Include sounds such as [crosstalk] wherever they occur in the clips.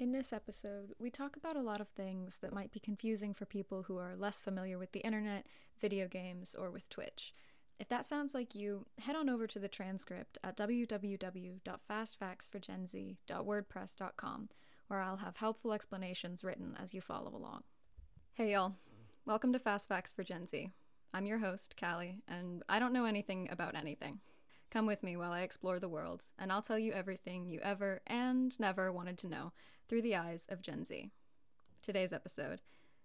In this episode, we talk about a lot of things that might be confusing for people who are less familiar with the internet, video games, or with Twitch. If that sounds like you, head on over to the transcript at www.fastfactsforgenz.wordpress.com, where I'll have helpful explanations written as you follow along. Hey y'all, welcome to Fast Facts for Gen Z. I'm your host, Callie, and I don't know anything about anything. Come with me while I explore the world, and I'll tell you everything you ever and never wanted to know through the eyes of Gen Z. Today's episode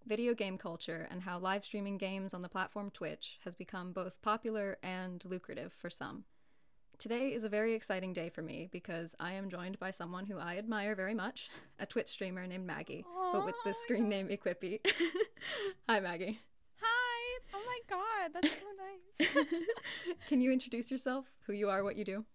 video game culture and how live streaming games on the platform Twitch has become both popular and lucrative for some. Today is a very exciting day for me because I am joined by someone who I admire very much, a Twitch streamer named Maggie, but with the screen name Equippy. [laughs] Hi, Maggie. God, that's so nice. [laughs] Can you introduce yourself, who you are, what you do?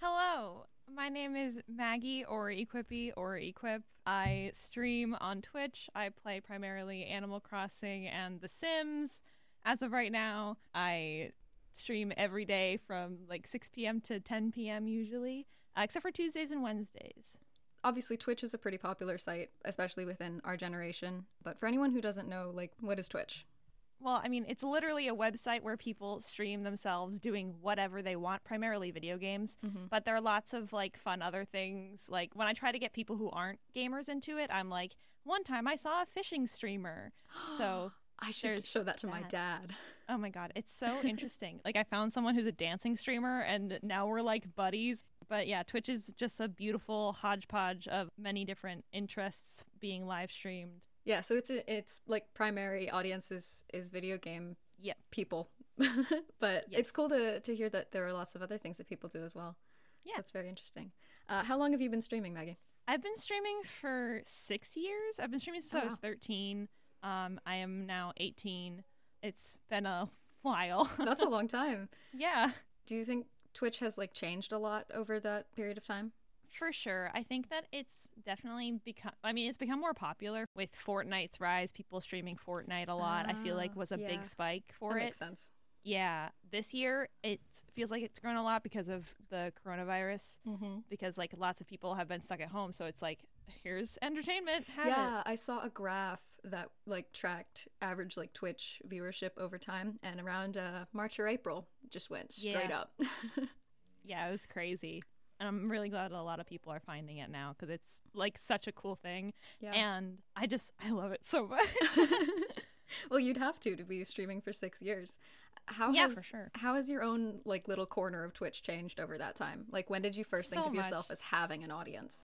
Hello. My name is Maggie or Equippy or Equip. I stream on Twitch. I play primarily Animal Crossing and The Sims. As of right now, I stream every day from like 6 p.m. to 10 p.m. usually, uh, except for Tuesdays and Wednesdays. Obviously, Twitch is a pretty popular site, especially within our generation. But for anyone who doesn't know, like, what is Twitch? Well, I mean, it's literally a website where people stream themselves doing whatever they want, primarily video games. Mm-hmm. But there are lots of like fun other things. Like when I try to get people who aren't gamers into it, I'm like, one time I saw a fishing streamer. [gasps] So I should show that to my dad. Oh my god, it's so [laughs] interesting. like I found someone who's a dancing streamer and now we're like buddies. But yeah, Twitch is just a beautiful hodgepodge of many different interests being live streamed. Yeah, so it's it's like primary audience is, is video game Yep. people, [laughs] but it's cool to to hear that there are lots of other things that people do as well. Yeah. that's very interesting. Uh, how long have you been streaming, Maggie? I've been streaming for 6 years. I've been streaming since Oh, I was wow. 13. Um I am now 18. It's been a [laughs] while. That's a [laughs] long time. yeah. Do you think Twitch has like changed a lot over that period of time? For sure. I think that it's definitely become I mean, it's become more popular with Fortnite's rise, people streaming Fortnite a lot. I feel like Ah, was a yeah. big spike for that it. makes sense. Yeah. This year it feels like it's grown a lot because of the coronavirus Mm-hmm. because like lots of people have been stuck at home, so it's like here's entertainment. Have it. Yeah, I saw a graph that like tracked average like Twitch viewership over time, and around uh, March or April, it just went straight Yeah. up. [laughs] Yeah, it was crazy. And I'm really glad a lot of people are finding it now because it's like such a cool thing. yeah. And I just, I love it so much. [laughs] well, you'd have to to be streaming for six years. How Yeah, has, for sure. How has your own like little corner of Twitch changed over that time? Like, when did you first think So of yourself as having an audience?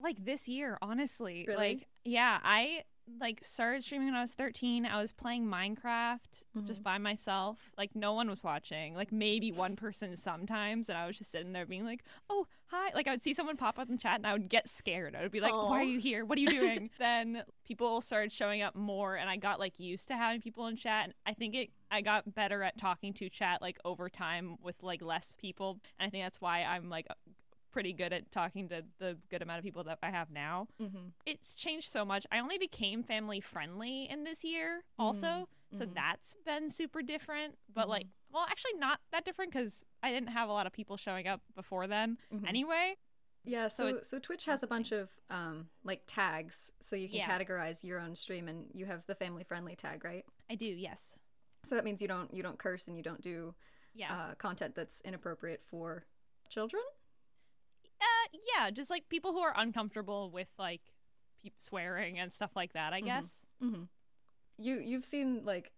like this year, honestly. Really? Like, yeah, I like started streaming when I was 13. I was playing Minecraft mm-hmm. just by myself. Like, no one was watching. Like, maybe one person sometimes. And I was just sitting there being like, oh, hi. Like, I would see someone pop up in chat and I would get scared. I would be like, Aw. why are you here? What are you [laughs] doing? then people started showing up more and I got like used to having people in chat. And I think it, I got better at talking to chat like over time with like less people. And I think that's why I'm like pretty good at talking to the good amount of people that I have now. Mm-hmm. It's changed so much. I only became family friendly in this year also. So mhm. that's been super different. But Mhm. like, well, actually not that different because I didn't have a lot of people showing up before then Mhm. anyway. Yeah, so So so, Twitch has a bunch of um like tags, so you can Yeah. categorize your own stream, and you have the family friendly tag, right? I do, yes. So that means you don't you don't curse and you don't do Yeah. uh, content that's inappropriate for children. Yeah, just like people who are uncomfortable with like pe- swearing and stuff like that, I Mhm. guess. Mm-hmm. You you've seen like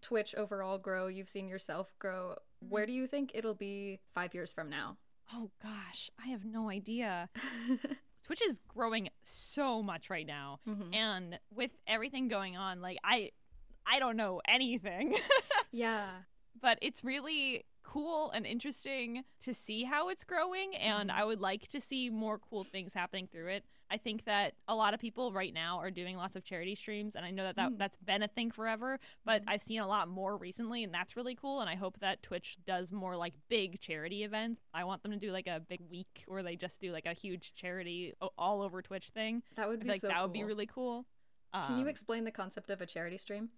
Twitch overall grow. You've seen yourself grow. Where do you think it'll be five years from now? Oh gosh, I have no idea. [laughs] Twitch is growing so much right now. Mhm. and with everything going on like i i don't know anything [laughs] Yeah. but it's really cool and interesting to see how it's growing and Mhm. i would like to see more cool things happening through it i think that a lot of people right now are doing lots of charity streams and i know that, that Mm. that's been a thing forever but Mhm. i've seen a lot more recently and that's really cool and i hope that twitch does more like big charity events i want them to do like a big week where they just do like a huge charity all over twitch thing That would be like so that would be really cool Can you Um, explain the concept of a charity stream?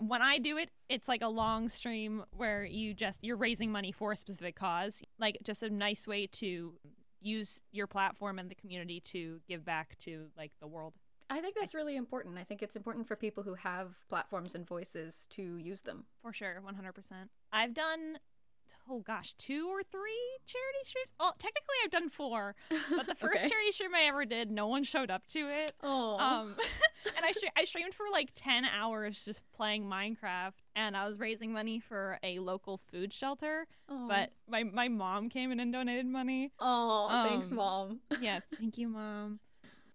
When I do it, it's like a long stream where you just you're raising money for a specific cause, like just a nice way to use your platform and the community to give back to like the world. I think that's really important. I think it's important for people who have platforms and voices to use them. For sure, 100%. I've done oh gosh, two or three charity streams. Well, technically I've done four, but the [laughs] first Okay. charity stream I ever did, no one showed up to it. Oh, Um, [laughs] and I, stre- I streamed for like 10 hours just playing Minecraft, and I was raising money for a local food shelter. But my, my mom came in and donated money. oh, thanks, um, mom. [laughs] yes, thank you, mom.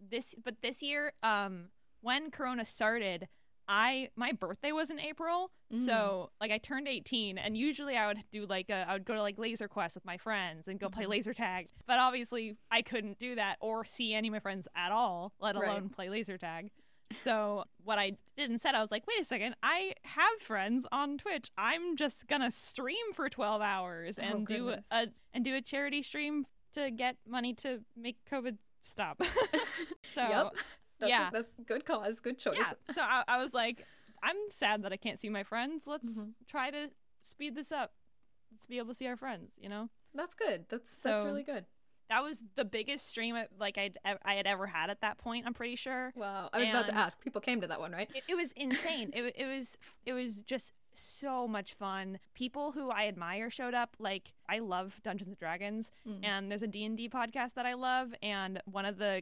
This, but this year, um, when Corona started, I my birthday was in April, Mm. so like I turned 18, and usually I would do like a, I would go to like Laser Quest with my friends and go play Mhm. laser tag. But obviously, I couldn't do that or see any of my friends at all, let Right. alone play laser tag. So what I did instead, I was like, wait a second, I have friends on Twitch. I'm just gonna stream for 12 hours Oh, and do a and do a charity stream to get money to make COVID stop. [laughs] so yep. That's yeah. a, that's good cause, good choice. yeah, so I, I was like, I'm sad that I can't see my friends. Let's Mhm. try to speed this up. Let's be able to see our friends. You know, That's good. That's that's So- really good. That was the biggest stream like I'd I had ever had at that point. I'm pretty sure. Wow. I was about to ask. People came to that one, right? It, it was insane. it, it was it was just so much fun. People who I admire showed up. Like I love Dungeons and Dragons, Mm. and there's a D&D podcast that I love and one of the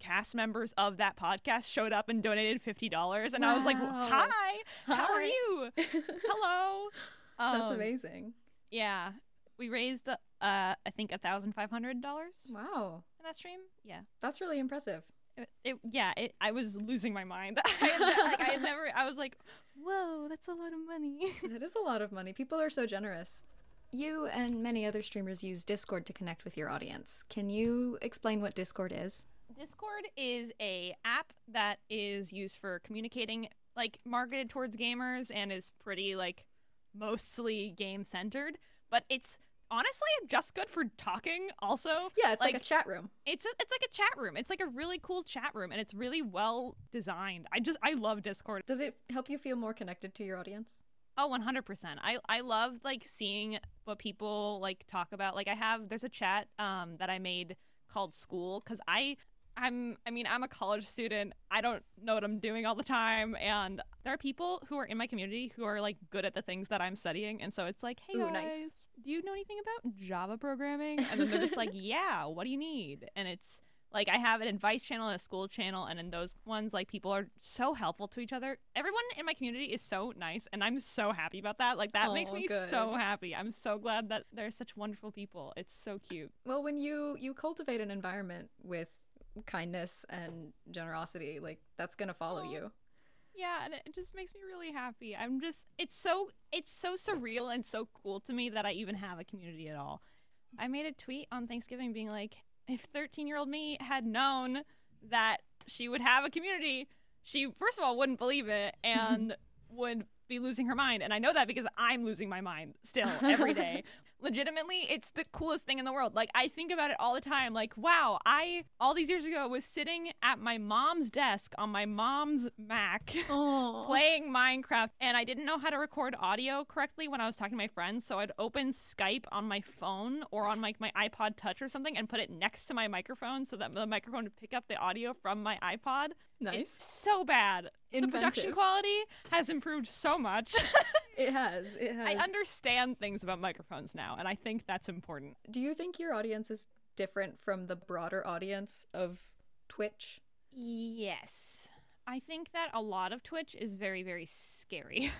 cast members of that podcast showed up and donated $50 and I was like, Wow. "Hi, how are you? [laughs] Hello." That's Um, amazing. Yeah. We raised uh I think $1,500 Wow. in that stream. Yeah. That's really impressive. It, it yeah, it, I was losing my mind. [laughs] [laughs] I had, like I had never I was like, "Whoa, that's a lot of money." [laughs] That is a lot of money. People are so generous. You and many other streamers use Discord to connect with your audience. Can you explain what Discord is? Discord is a app that is used for communicating, like marketed towards gamers, and is pretty like mostly game centered. But it's honestly just good for talking. Also, Yeah, it's like, Like- a chat room. it's just, it's like a chat room. It's like a really cool chat room, and it's really well designed. I just I love Discord. Does it help you feel more connected to your audience? Oh, 100%. I I love like seeing what people like talk about. Like I have there's a chat um that I made called school cuz I I'm I mean, I'm a college student. I don't know what I'm doing all the time and there are people who are in my community who are like good at the things that I'm studying and so it's like, "Hey Ooh, guys, nice. do you know anything about Java programming?" And then they're just like, [laughs] "Yeah, what do you need?" And it's like I have an advice channel and a school channel, and in those ones, like people are so helpful to each other. Everyone in my community is so nice, and I'm so happy about that. Like that makes me good. so happy. I'm so glad that they're such wonderful people. It's so cute. Well, when you you cultivate an environment with kindness and generosity, like that's to follow you. Yeah, and it just makes me really happy. I'm just it's so it's so surreal and so cool to me that I even have a community at all. I made a tweet on Thanksgiving being like, if 13-year-old me had known that she would have a community, she first of all wouldn't believe it and [laughs] would be losing her mind. And I know that because I'm losing my mind still every day. [laughs] Legitimately, it's the coolest thing in the world. Like I think about it all the time. Like, wow, I all these years ago was sitting at my mom's desk on my mom's Mac [laughs] playing Minecraft and I didn't know how to record audio correctly when I was talking to my friends, so I'd open Skype on my phone or on like my iPod Touch or something and put it next to my microphone so that the microphone would pick up the audio from my iPod. It's nice. so bad. The production quality has improved so much. [laughs] It has. It has. I understand things about microphones now, and I think that's important. Do you think your audience is different from the broader audience of Twitch? Yes. I think that a lot of Twitch is very, very scary.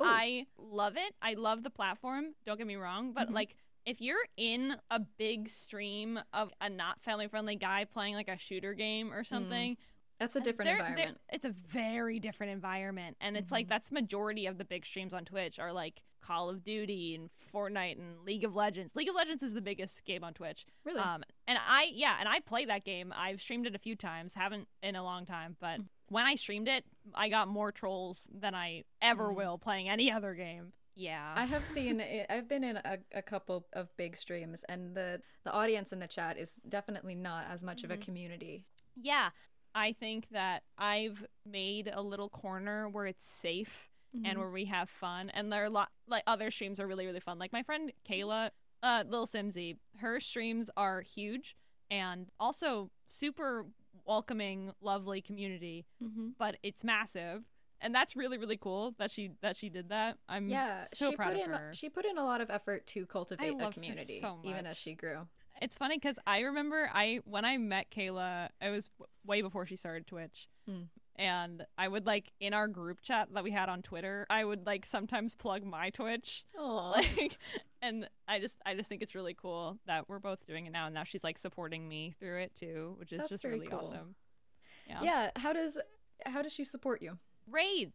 I love it. I love the platform. Don't get me wrong. But Mhm. like, if you're in a big stream of a not family friendly guy playing like a shooter game or something, That's a different they're- they're- environment. It's a very different environment. And it's like Mhm. that's majority of the big streams on Twitch are like Call of Duty and Fortnite and League of Legends. League of Legends is the biggest game on Twitch. Really? Um, and I, yeah, and I play that game. I've streamed it a few times, haven't in a long time, but Mm. when I streamed it, I got more trolls than I ever Mm. will playing any other game. Yeah. I have seen [laughs] it. I've been in a, a couple of big streams, and the the audience in the chat is definitely not as much of a Mhm. community. yeah. I think that I've made a little corner where it's safe Mm-hmm. and where we have fun. And there are a lot like other streams are really really fun. Like my friend Kayla, uh, Lil Simsie, her streams are huge, and also super welcoming, lovely community, Mm-hmm. but it's massive. And that's really really cool that she that she did that. I'm Yeah, so she proud put of in her. she put in a lot of effort to cultivate a community, so even as she grew. It's funny because I remember I when I met Kayla, it was w- way before she started Twitch, Mm. and I would like in our group chat that we had on Twitter, I would like sometimes plug my Twitch, Oh, like, [laughs] and I just I just think it's really cool that we're both doing it now, and now she's like supporting me through it too, which is That's just really cool. awesome. Yeah. yeah. How does how does she support you? Raid.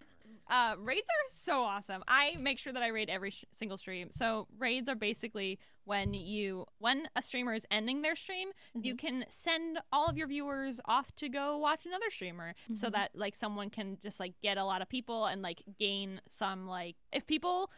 Uh, raids are so awesome. I make sure that I raid every sh- single stream. So raids are basically when you when a streamer is ending their stream, you Mm-hmm. can send all of your viewers off to go watch another streamer, so Mhm. that like someone can just like get a lot of people and like gain some like if people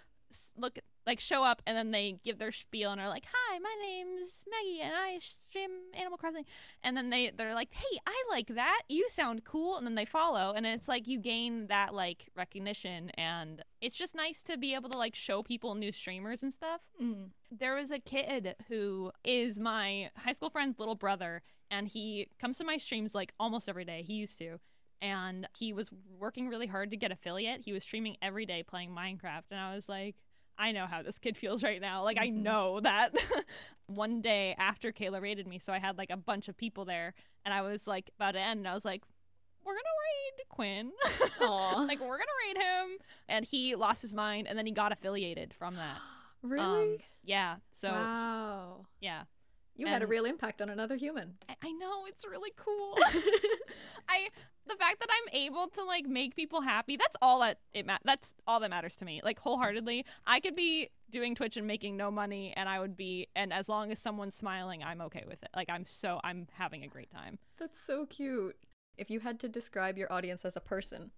look like show up and then they give their spiel and are like, "Hi, my name's Maggie and I stream Animal Crossing," and then they they're like, "Hey, I like that. You sound cool," and then they follow, and it's like you gain that like recognition, and it's just nice to be able to like show people new streamers and stuff. Mm. there was a kid who is my high school friend's little brother and he comes to my streams like almost every day. He used to and he was working really hard to get affiliate he was streaming every day playing minecraft and i was like i know how this kid [laughs] feels right now like i Mhm. know that [laughs] one day after kayla raided me so i had like a bunch of people there and i was like about to end and i was like we're gonna raid quinn [laughs] like we're gonna raid him and he lost his mind and then he got affiliated from that [gasps] really? um, yeah. So wow. yeah, You had a real impact on another human. I, I know it's really cool. [laughs] I the fact that I'm able to like make people happy. That's all that it ma- That's all that matters to me. Like wholeheartedly, I could be doing Twitch and making no money, and I would be. And as long as someone's smiling, I'm okay with it. Like I'm so I'm having a great time. That's so cute. If you had to describe your audience as a person,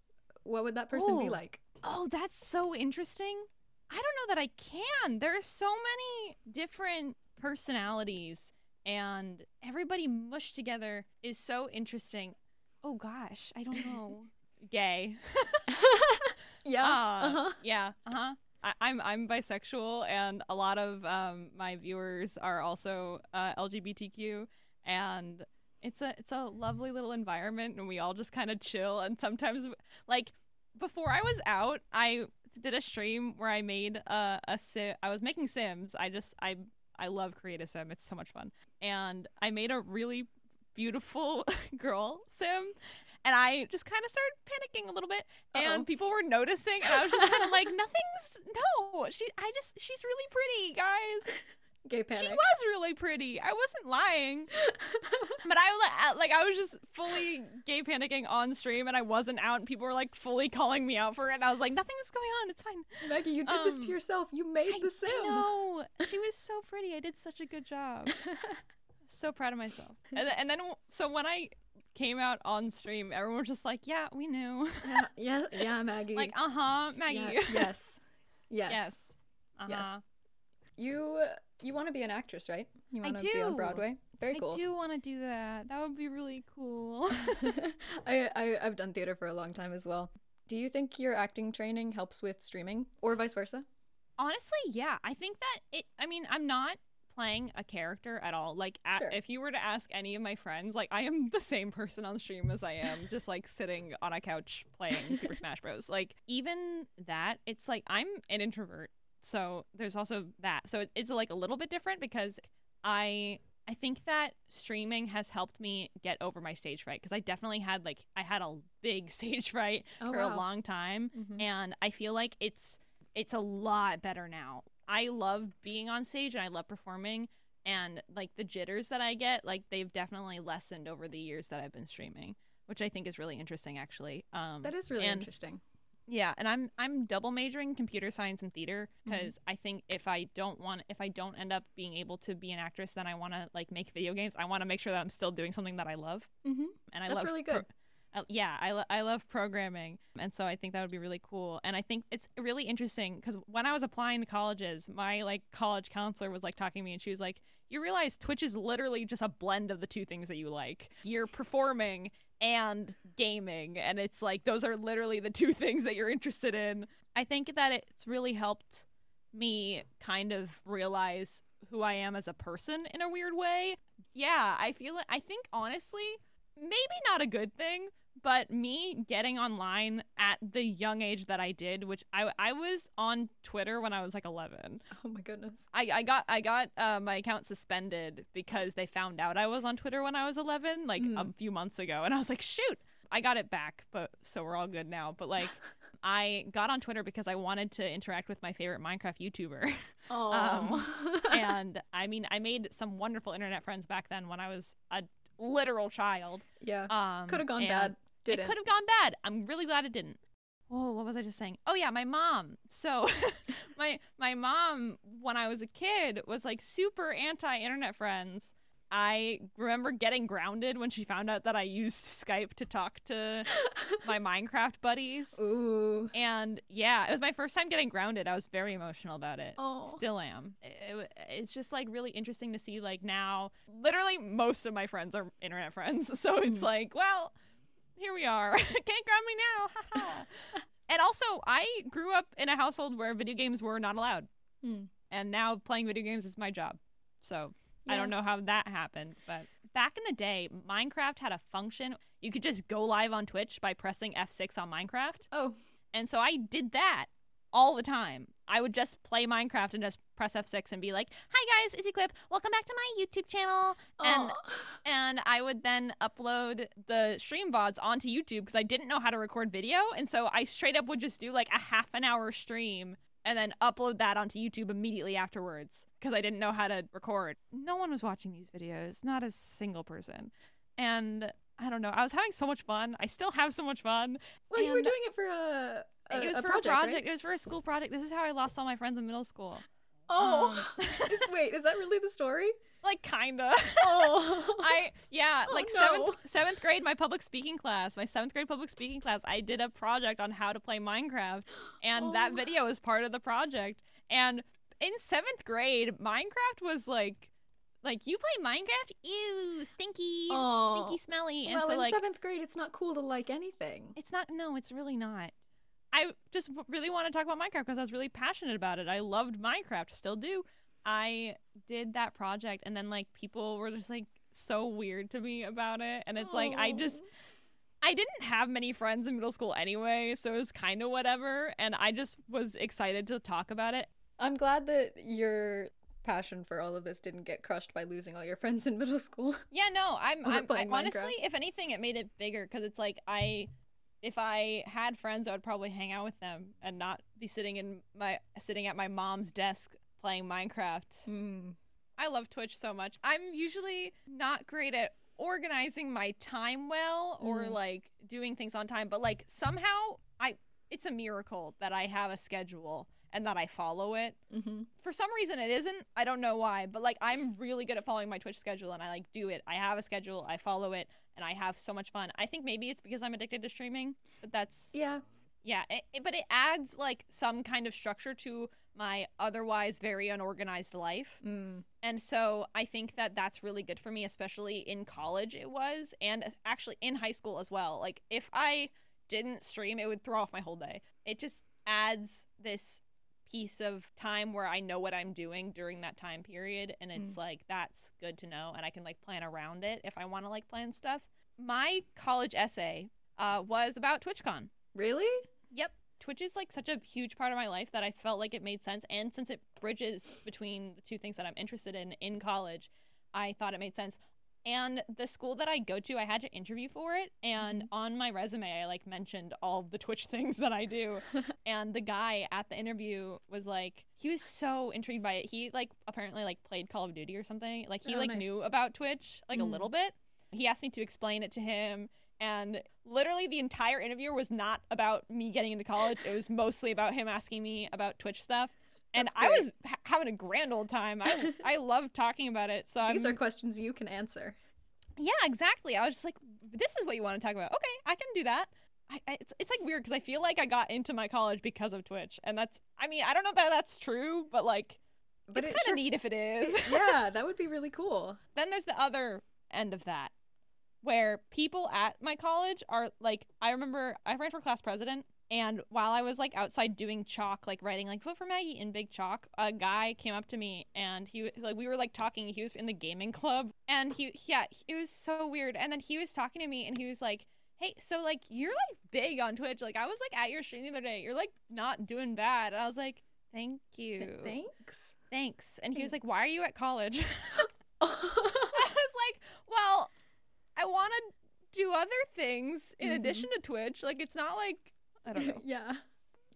what would that person be Oh. like? Oh, that's so interesting. I don't know that I can. There are so many different personalities, and everybody mushed together is so interesting. Oh gosh, I don't know. [laughs] Gay. [laughs] Yeah. Uh, uh-huh. Yeah. Uh huh. I- I'm I'm bisexual, and a lot of um, my viewers are also uh, LGBTQ, and it's a it's a lovely little environment, and we all just kind of chill. And sometimes, like before I was out, I did a stream where I made a a sim. I was making Sims. I just I I love create a sim. It's so much fun, and I made a really beautiful [laughs] girl sim. And I just kind of started panicking a little bit, Uh-oh. and people were noticing and i was just kind of like [laughs] nothing's no she i just she's really pretty guys [laughs] Gay panic. she was really pretty i wasn't lying but i like i was just fully gay panicking on stream and i wasn't out and people were like fully calling me out for it and i was like nothing's going on it's fine Maggie, you did this to Um, yourself. You made I, the sim. I know she was so pretty i did such a good job [laughs] so proud of myself and, [laughs] th- and then so when i came out on stream everyone was just like yeah we knew yeah, yeah, [laughs] yeah, Maggie. like uh-huh maggie Yeah, yes. Yes. Yes. Uh-huh. Yes. You you want to be an actress, right? You want to be on. Broadway. Very cool. I do want to do that. That would be really cool. I, I I've done theater for a long time as well. Do you think your acting training helps with streaming, or vice versa? Honestly, yeah. I think that it. I mean, I'm not playing a character at all. Like, a Sure. if you were to ask any of my friends, like, I am [laughs] the same person on the stream as I am, just like sitting on a couch playing [laughs] Super Smash Bros. Like, even that, it's like I'm an introvert, so there's also that. So it, it's like a little bit different because I. I think that streaming has helped me get over my stage fright because I definitely had like I had a big [laughs] stage fright Oh for a long time Mhm. and I feel like it's it's a lot better now. I love being on stage and I love performing and like the jitters that I get like they've definitely lessened over the years that I've been streaming, which I think is really interesting actually. Um That is really and- interesting. yeah, and I'm I'm double majoring computer science and theater Mm-hmm. because I think if I don't want if I don't end up being able to be an actress, then I want to like make video games. I want to make sure that I'm still doing something that I love, Mm-hmm. and I That's love really pro- I- yeah, I, lo- I love programming, and so I think that would be really cool. And I think it's really interesting because when I was applying to colleges, my like college counselor was like talking to me, and she was like, "You realize Twitch is literally just a blend of the two things that you like. You're performing and gaming, and it's like those are literally the two [laughs] things that you're interested in." I think that it's really helped me kind of realize who I am as a person in a weird way Yeah, I feel it. I think honestly, maybe not a good thing, but me getting online at the young age that I did, which I I was on Twitter when I was like 11. Oh my goodness. I, I got I got uh, my account suspended because they found out I was on Twitter when I was 11, like Mm. a few months ago, and I was like, shoot, I got it back, but so we're all good now. But like, [laughs] I got on Twitter because I wanted to interact with my favorite Minecraft YouTuber, [laughs] Oh. [laughs] and I mean, I made some wonderful internet friends back then when I was a literal child. yeah. Um, Could have gone and bad. It Didn't. could have gone bad. I'm really glad it didn't. Oh, what was I just saying? Oh yeah, my mom. So [laughs] my my mom when I was a kid was like super anti internet friends. I remember getting grounded when she found out that I used [laughs] Skype to talk to [laughs] my Minecraft buddies. Ooh. And yeah, it was my first time getting grounded. I was very emotional about it. Oh. Still am. It- it- it's just like really interesting to see like now literally most of my friends are internet friends. So it's Mhm. like, well, here we are. [laughs] Can't ground me now. And also, I grew up in a household where video games were not allowed. Hmm. And now playing video games is my job. So I don't know how that happened, but back in the day, Minecraft had a function. You could just go live on Twitch by pressing F6 on Minecraft. Oh. And so I did that all the time. I would just play Minecraft and just press F6 and be like, "Hi guys, it's Equip. Welcome back to my YouTube channel." And [laughs] and I would then upload the stream VODs onto YouTube because I didn't know how to record video, and so I straight up would just do like a half an hour stream and then upload that onto YouTube immediately afterwards because I didn't know how to record. No one was watching these videos, not a single person. And I don't know, I was having so much fun. I still have so much fun. well, you were doing it for a. it was for project, a right? project. It was for a school project. This is how I lost all my friends in middle school. Oh. Um, [laughs] Is- wait, is that really the story? like kinda. Oh. [laughs] I yeah, Oh, like no. seventh seventh grade, my public speaking class, my seventh grade public speaking class, I did a project on how to play Minecraft, and that Oh. video was part of the project. And in seventh grade, Minecraft was like. Like you play Minecraft, ew, stinky, Oh. stinky, smelly, and well, so in like seventh grade, it's not cool to like anything. It's not. No, it's really not. I just really want to talk about Minecraft because I was really passionate about it. I loved Minecraft, still do. I did that project, and then like people were just like so weird to me about it, and it's like I just I didn't have many friends in middle school anyway, so it was kind of whatever, and I just was excited to talk about it. I'm glad that your passion for all of this didn't get crushed by losing all your friends in middle school. Yeah, no, I'm, [laughs] I'm I, honestly, if anything, it made it bigger because it's like I, if I had friends, I would probably hang out with them and not be sitting in my sitting at my mom's desk playing Minecraft. Hmm. I love Twitch so much. I'm usually not great at organizing my time well or Mm. like doing things on time, but like somehow I, it's a miracle that I have a schedule and that I follow it Mm-hmm. for some reason it isn't i don't know why but like i'm really good at following my twitch schedule and i like do it i have a schedule i follow it and i have so much fun i think maybe it's because i'm addicted to streaming but that's Yeah. yeah it, it- but it adds like some kind of structure to my otherwise very unorganized life Mm. and so i think that that's really good for me especially in college it was and actually in high school as well like if i didn't stream it would throw off my whole day it just adds this piece of time where i know what i'm doing during that time period and it's like that's good to know and i can like plan around it if i want to like plan stuff my college essay uh, was about twitchcon Really? Yep. Twitch is like such a huge part of my life that I felt like it made sense. And since it bridges between the two things that I'm interested in in college, I thought it made sense. And the school that I go to, I had to interview for it. And on my resume, I like mentioned all of the Twitch [laughs] things that I do. [laughs] and the guy at the interview was like, he was so intrigued by it. He like apparently like played Call of Duty or something. Like he Oh, like nice. knew about Twitch like a Mm. little bit. He asked me to explain it to him and literally the entire interview was not about me getting into college it was mostly about him asking me about twitch stuff and i was ha- having a grand old time. I [laughs] i love talking about it so These I'm, are questions you can answer. yeah exactly. I was just like this is what you want to talk about. Okay i can do that. I, I, it's, it's like weird because i feel like i got into my college because of twitch and that's i mean i don't know that that's true but like But it's it kind of sure- neat if it is. [laughs] yeah, that would be really cool. then there's the other end of that where people at my college are like i remember i ran for class president And while I was like outside doing chalk, like writing like vote for Maggie in big chalk, a guy came up to me and he like we were like talking. He was in the gaming club and he yeah it was so weird. And then he was talking to me and he was like, "Hey, so like you're like big on Twitch. Like I was like at your stream the other day. You're like not doing bad." And I was like, "Thank you, Th- thanks. thanks." And he was like, "Why are you at college?" [laughs] [laughs] I was like, "Well, I want to do other things in Mhm. addition to Twitch. Like it's not like I don't know." [laughs] yeah.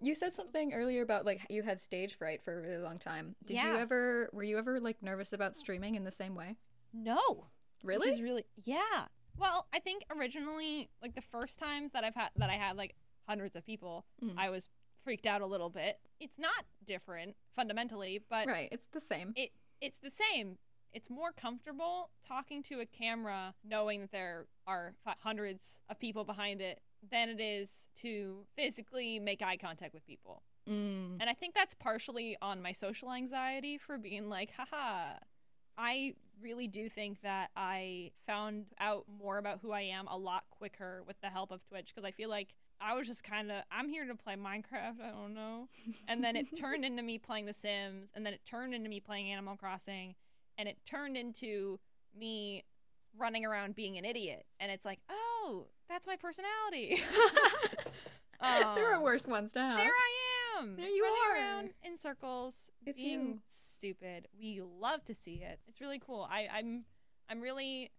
You said something earlier about like you had stage fright for a really long time. Did you ever were you ever like nervous about streaming in the same way? No. Really? Which is really yeah. Well, I think originally like the first times that I've had that I had like hundreds of people, Mm. I was freaked out a little bit. It's not different fundamentally, but right, it's the same. it it's the same. It's more comfortable talking to a camera knowing that there are hundreds of people behind it than it is to physically make eye contact with people. Mm. And I think that's partially on my social anxiety for being like, haha. I really do think that I found out more about who I am a lot quicker with the help of Twitch because I feel like I was just kind of, I'm here to play Minecraft, I don't know. And then it [laughs] turned into me playing The Sims, and then it turned into me playing Animal Crossing, and it turned into me running around being an idiot. And it's like, oh, that's my personality. [laughs] there are Um, worse ones to have. there I am. There you running are. around in circles, It's being you. stupid. We love to see it. It's really cool. I, I'm I'm really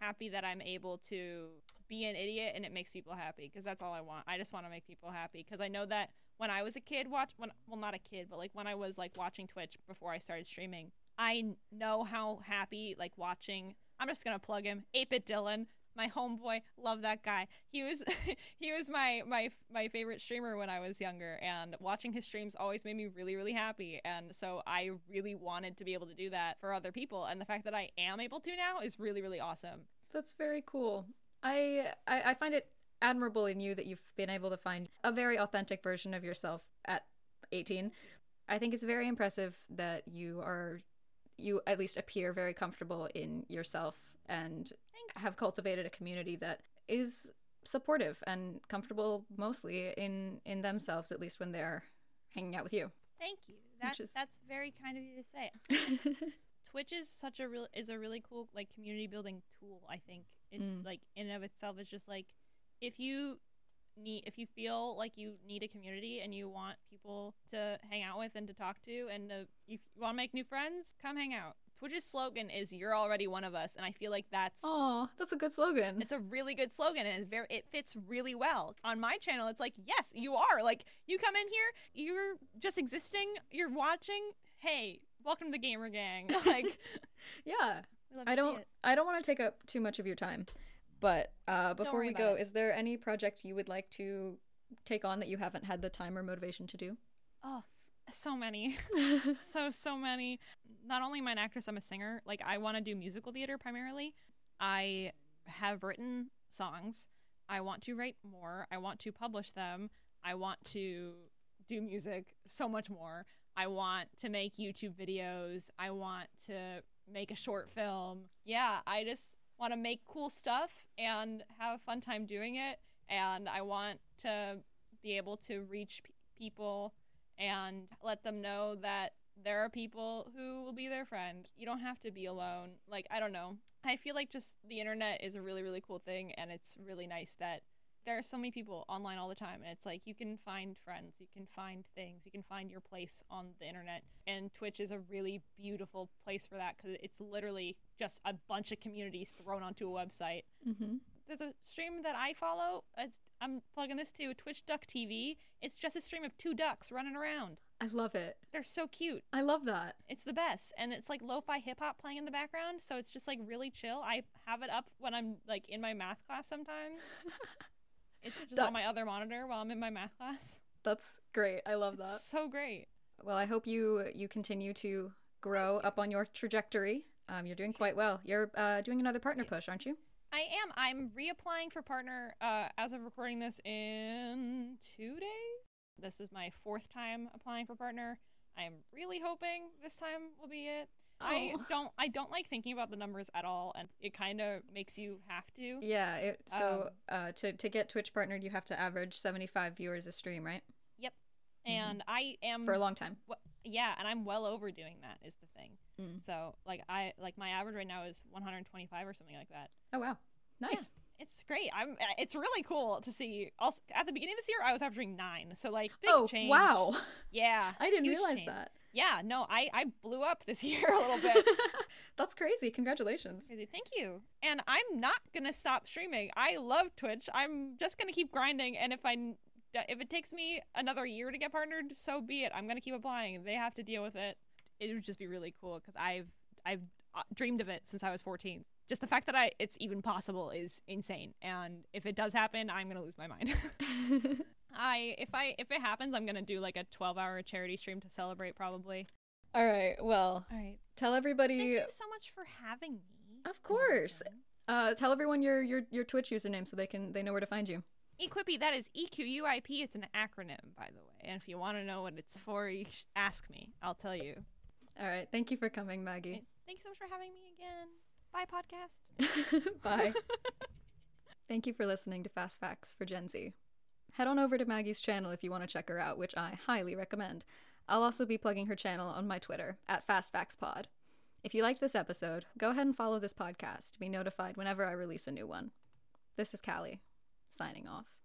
happy that I'm able to be an idiot and it makes people happy because that's all I want. I just want to make people happy because I know that when I was a kid, watch when well not a kid, but like when I was like watching Twitch before I started streaming, I know how happy like watching. I'm just gonna plug him, 8-bit Dylan, my homeboy. Love that guy. He was [laughs] he was my my my favorite streamer when I was younger, and watching his streams always made me really really happy. And so I really wanted to be able to do that for other people, and the fact that I am able to now is really really awesome. That's very cool. I, I I find it admirable in you that you've been able to find a very authentic version of yourself at 18. I think it's very impressive that you are you at least appear very comfortable in yourself and have cultivated a community that is supportive and comfortable mostly in in themselves at least when they're hanging out with you. Thank you. That, is- That's very kind of you to say. [laughs] Twitch is such a real is a really cool like community building tool. I think it's Mm. like in and of itself. It's just like if you need if you feel like you need a community and you want people to hang out with and to talk to and to, if you want to make new friends, come hang out. Twitch's slogan is "You're already one of us," and I feel like that's Oh, that's a good slogan. it's a really good slogan and it's very it fits really well. On my channel it's like, yes, you are. Like you come in here, you're just existing, you're watching. Hey, welcome to the gamer gang. [laughs] Like yeah. we love to I don't. I don't want to take up too much of your time. But uh, before we go, it. is there any project you would like to take on that you haven't had the time or motivation to do? Oh, so many. [laughs] so so many. Not only am I an actress, I'm a singer. Like I want to do musical theater primarily. I have written songs. I want to write more. I want to publish them. I want to do music so much more. I want to make YouTube videos. I want to make a short film. Yeah, I just want to make cool stuff and have a fun time doing it. And I want to be able to reach p- people and let them know that there are people who will be their friend. You don't have to be alone. Like, I don't know. I feel like just the internet is a really, really cool thing, and it's really nice that there are so many people online all the time. And it's like you can find friends, you can find things, you can find your place on the internet. And Twitch is a really beautiful place for that because it's literally just a bunch of communities thrown onto a website mm-hmm. there's a stream that I follow. It's, I'm plugging this to Twitch Duck TV. It's just a stream of two ducks running around. I love it. They're so cute. I love that. It's the best, and it's like lo-fi hip hop playing in the background, so it's just like really chill. I have it up when I'm like in my math class sometimes. [laughs] it's just on my other monitor while I'm in my math class. That's great. I love that. It's so great. Well, I hope you you continue to grow up on your trajectory. Um, you're doing quite well. You're uh, doing another partner push, aren't you? I am. I'm reapplying for partner uh, as of recording this in two days. This is my fourth time applying for partner. I'm really hoping this time will be it. I Oh. [laughs] don't I don't like thinking about the numbers at all and it kind of makes you have to. Yeah, it, so Um, uh, to, to get Twitch partnered, you have to average 75 viewers a stream, right? Yep. And I am For a long time. yeah, and I'm well over doing that is the thing. Mm. So, like I like my average right now is 125 or something like that. Oh, wow. Nice. It's great. I'm. It's really cool to see. Also, at the beginning of this year, I was averaging nine. So like big oh, change. wow. Yeah. [laughs] I didn't realize change. that. Yeah. No, I I blew up this [laughs] year a little bit. [laughs] That's crazy. Congratulations. Crazy. Thank you. And I'm not gonna stop streaming. I love Twitch. I'm just gonna keep grinding. And if I if it takes me another year to get partnered, so be it. I'm gonna keep applying. They have to deal with it. It would just be really cool because I've I've uh, dreamed of it since I was 14. Just the fact that I it's even possible is insane. And if it does happen, I'm gonna lose my mind. [laughs] [laughs] I if I if it happens, I'm gonna do like a 12 hour charity stream to celebrate probably. All right. Well, All right. tell everybody. Thank you so much for having me. Of course. Uh, tell everyone your, your your Twitch username so they can they know where to find you. Equippy, that is E Q U I P. It's an acronym, by the way. And if you want to know what it's for, you ask me. I'll tell you. All right. Thank you for coming, Maggie. Thank you so much for having me again. Bye, podcast. [laughs] Bye. [laughs] Thank you for listening to Fast Facts for Gen Z. Head on over to Maggie's channel if you want to check her out, which I highly recommend. I'll also be plugging her channel on my Twitter at Fast Facts Pod. If you liked this episode, go ahead and follow this podcast to be notified whenever I release a new one. This is Callie, signing off.